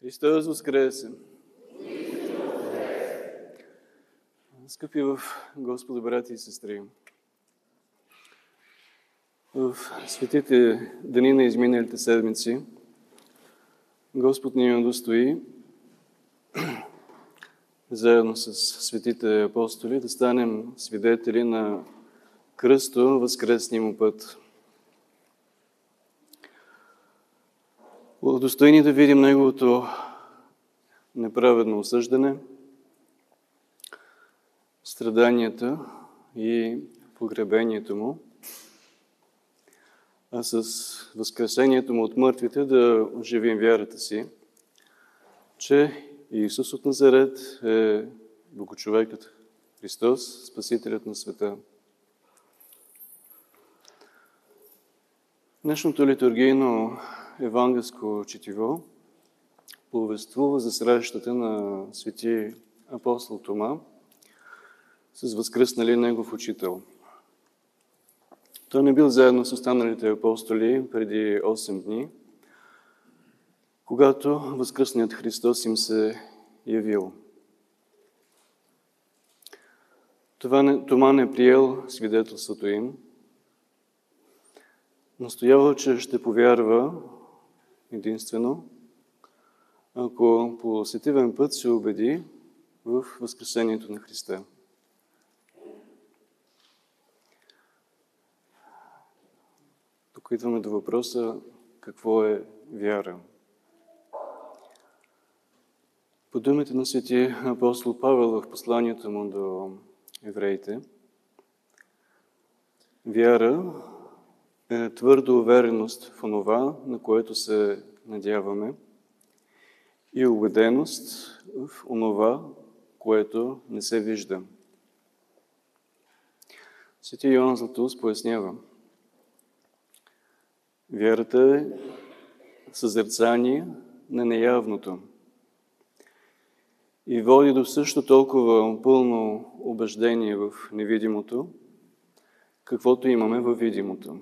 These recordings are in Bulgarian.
Христос Воскресе! Скъпи в Господа, брати и сестри, в светите дни на изминалите седмици Господ ни удостои заедно с светите апостоли да станем свидетели на кръсто възкресния му път. Удостоени да видим Неговото неправедно осъждане, страданията и погребението Му, а с възкресението Му от мъртвите да оживим вярата си, че Исус от Назарет е Богочовекът Христос, Спасителят на света. Днешното литургийно евангелско четиво повествува за срещата на свети апостол Тома с възкръснали негов учител. Той не бил заедно с останалите апостоли преди 8 дни, когато възкръсният Христос им се явил. Това не, Тома не приел свидетелството им, настоявал, че ще повярва единствено, ако по сетивен път се убеди в Възкресението на Христа. Тук идваме до въпроса какво е вяра. По думите на свети апостол Павел в посланието му до евреите, вяра е твърда увереност в онова, на което се надяваме, и убеденост в онова, което не се вижда. Свети Йоан Златус пояснява. Вярата е съзерцание на неявното и води до също толкова пълно убеждение в невидимото, каквото имаме във видимото.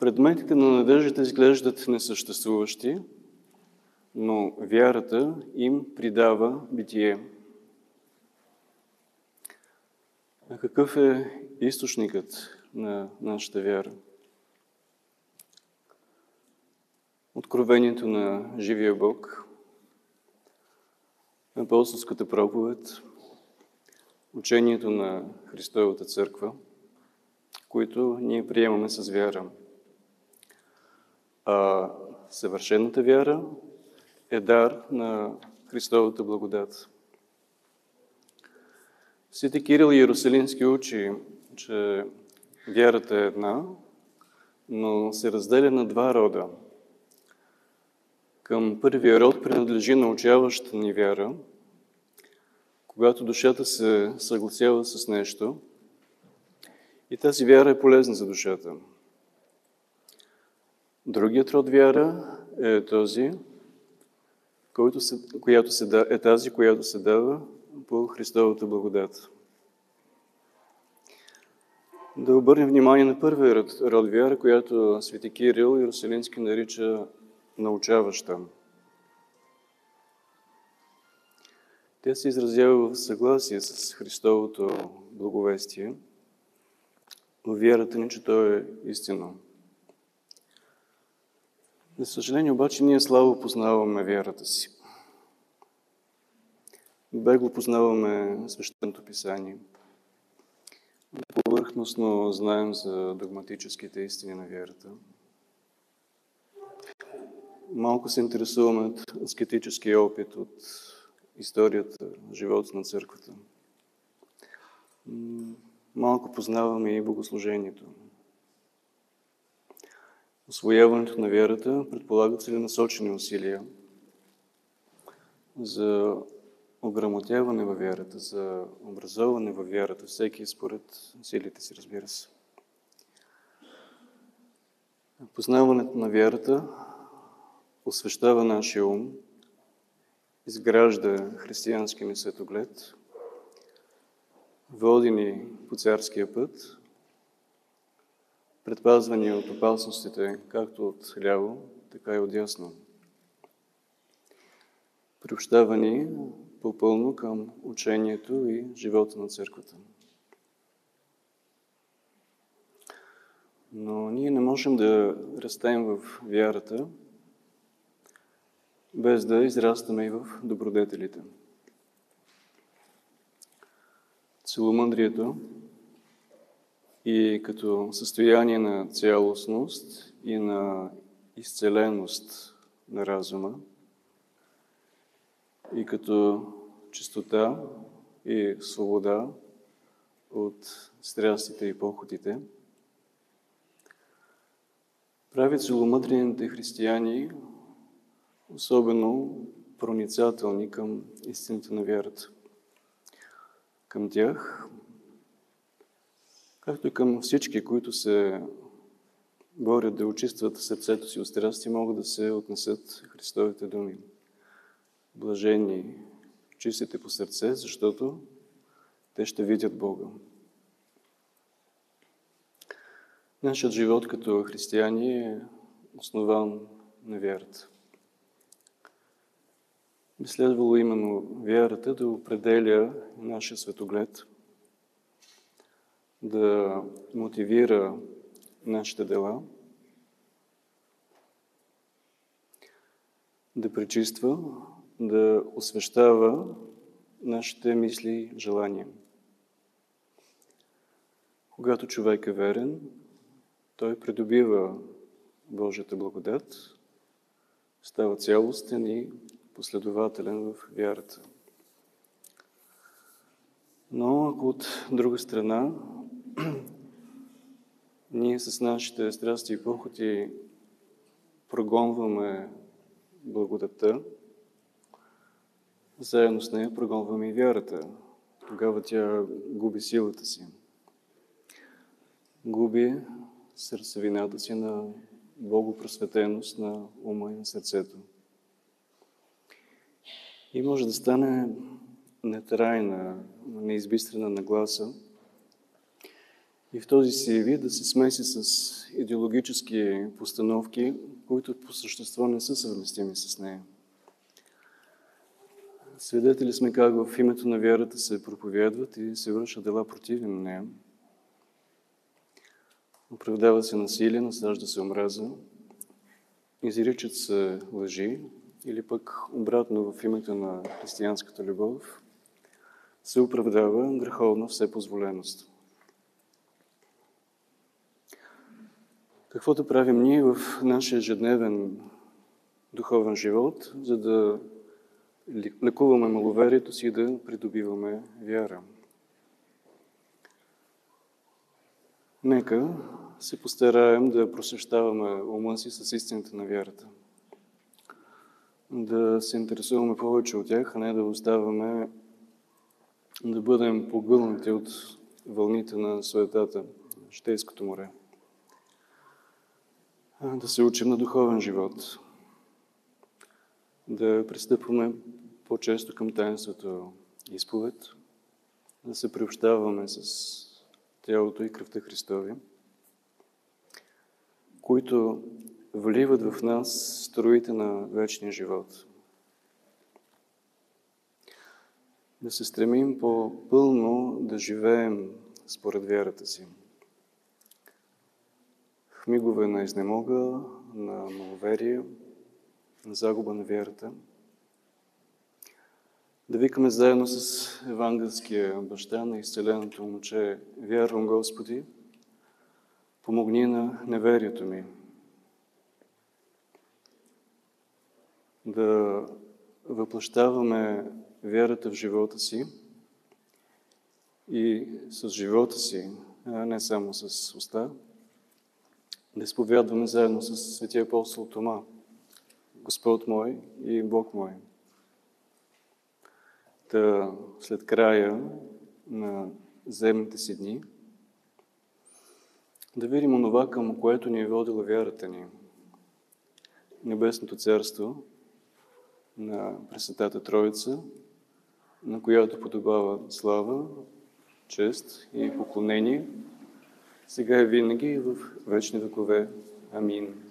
Предметите на надеждата изглеждат несъществуващи, но вярата им придава битие. А какъв е източникът на нашата вяра? Откровението на живия Бог, апостолската проповед, учението на Христовата църква, които ние приемаме с вяра. А съвършената вяра е дар на Христовата благодат. Свети Кирил Иерусалимски учи, че вярата е една, но се разделя на два рода. Към първия род принадлежи научаваща ни вяра, когато душата се съгласява с нещо и тази вяра е полезна за душата. Другият род вяра е този, който се, която се, е тази, която се дава по Христовата благодат. Да обърнем внимание на първия род, род вяра, която свети Кирил Иерусалимски нарича научаваща. Тя се изразява в съгласие с Христовото благовестие, но вярата ни, че то е истина. За съжаление обаче ние слабо познаваме вярата си. Бегло познаваме свещеното писание. Повърхностно знаем за догматическите истини на вярата. Малко се интересуваме от аскетическия опит, от историята, живота на църквата. Малко познаваме и богослужението. Освояването на вярата предполага целенасочени усилия за ограмотяване във вярата, за образоване във вярата, всеки според силите си, разбира се. Познаването на вярата освещава нашия ум, изгражда християнски ни светоглед, води ни по царския път, предпазва ни от опасностите, както от ляво, така и от ясно. приобщава ни по-пълно към учението и живота на църквата. Но ние не можем да растем в вярата, без да израстваме и в добродетелите. Целомъдрието и като състояние на цялостност и на изцеленост на разума и като чистота и свобода от страстите и похотите, прави целомъдрените християни особено проницателни към истината на вярата. Към тях, както и към всички, които се борят да очистват сърцето си от страсти, могат да се отнесат Христовите думи. Блажени, чистите по сърце, защото те ще видят Бога. Нашият живот като християни е основан на вярата. Би следвало именно вярата да определя нашия светоглед, да мотивира нашите дела, да пречиства, да освещава нашите мисли и желания. Когато човек е верен, той придобива Божията благодат, става цялостен и последователен в вярата. Но ако от друга страна ние с нашите страсти и похоти прогонваме благодата, заедно с нея прогонваме и вярата. Тогава тя губи силата си. Губи сърцевината си на богопросветеност на ума и на сърцето. И може да стане нетрайна, неизбистрена нагласа и в този си вид да се смеси с идеологически постановки, които по същество не са съвместими с нея. Свидетели сме как в името на вярата се проповядват и се вършат дела противни на нея. Оправдава се насилие, насажда се омраза, изричат се лъжи, или пък обратно в името на християнската любов, се оправдава греховна всепозволеност. Каквото правим ние в нашия ежедневен духовен живот, за да лекуваме маловерието си и да придобиваме вяра. Нека се постараем да просвещаваме ума си с истината на вярата – да се интересуваме повече от тях, а не да оставаме да бъдем погълнати от вълните на суетата, Щейското море. Да се учим на духовен живот, да пристъпваме по-често към таинството изповед, да се приобщаваме с тялото и кръвта Христови, които вливат в нас строите на вечния живот. Да се стремим по-пълно да живеем според вярата си. Мигове на изнемога, на маловерие, на загуба на вярата. Да викаме заедно с евангелския баща на изцеленото момче Вярвам Господи, помогни на неверието ми, да въплащаваме вярата в живота си и с живота си, а не само с уста, да изповядваме заедно с светия апостол Тома, Господ мой и Бог мой. Та след края на земните си дни да видим онова, към което ни е водила вярата ни. Небесното царство – на Пресветата Троица, на която подобава слава, чест и поклонение, сега и винаги и в вечни векове. Амин.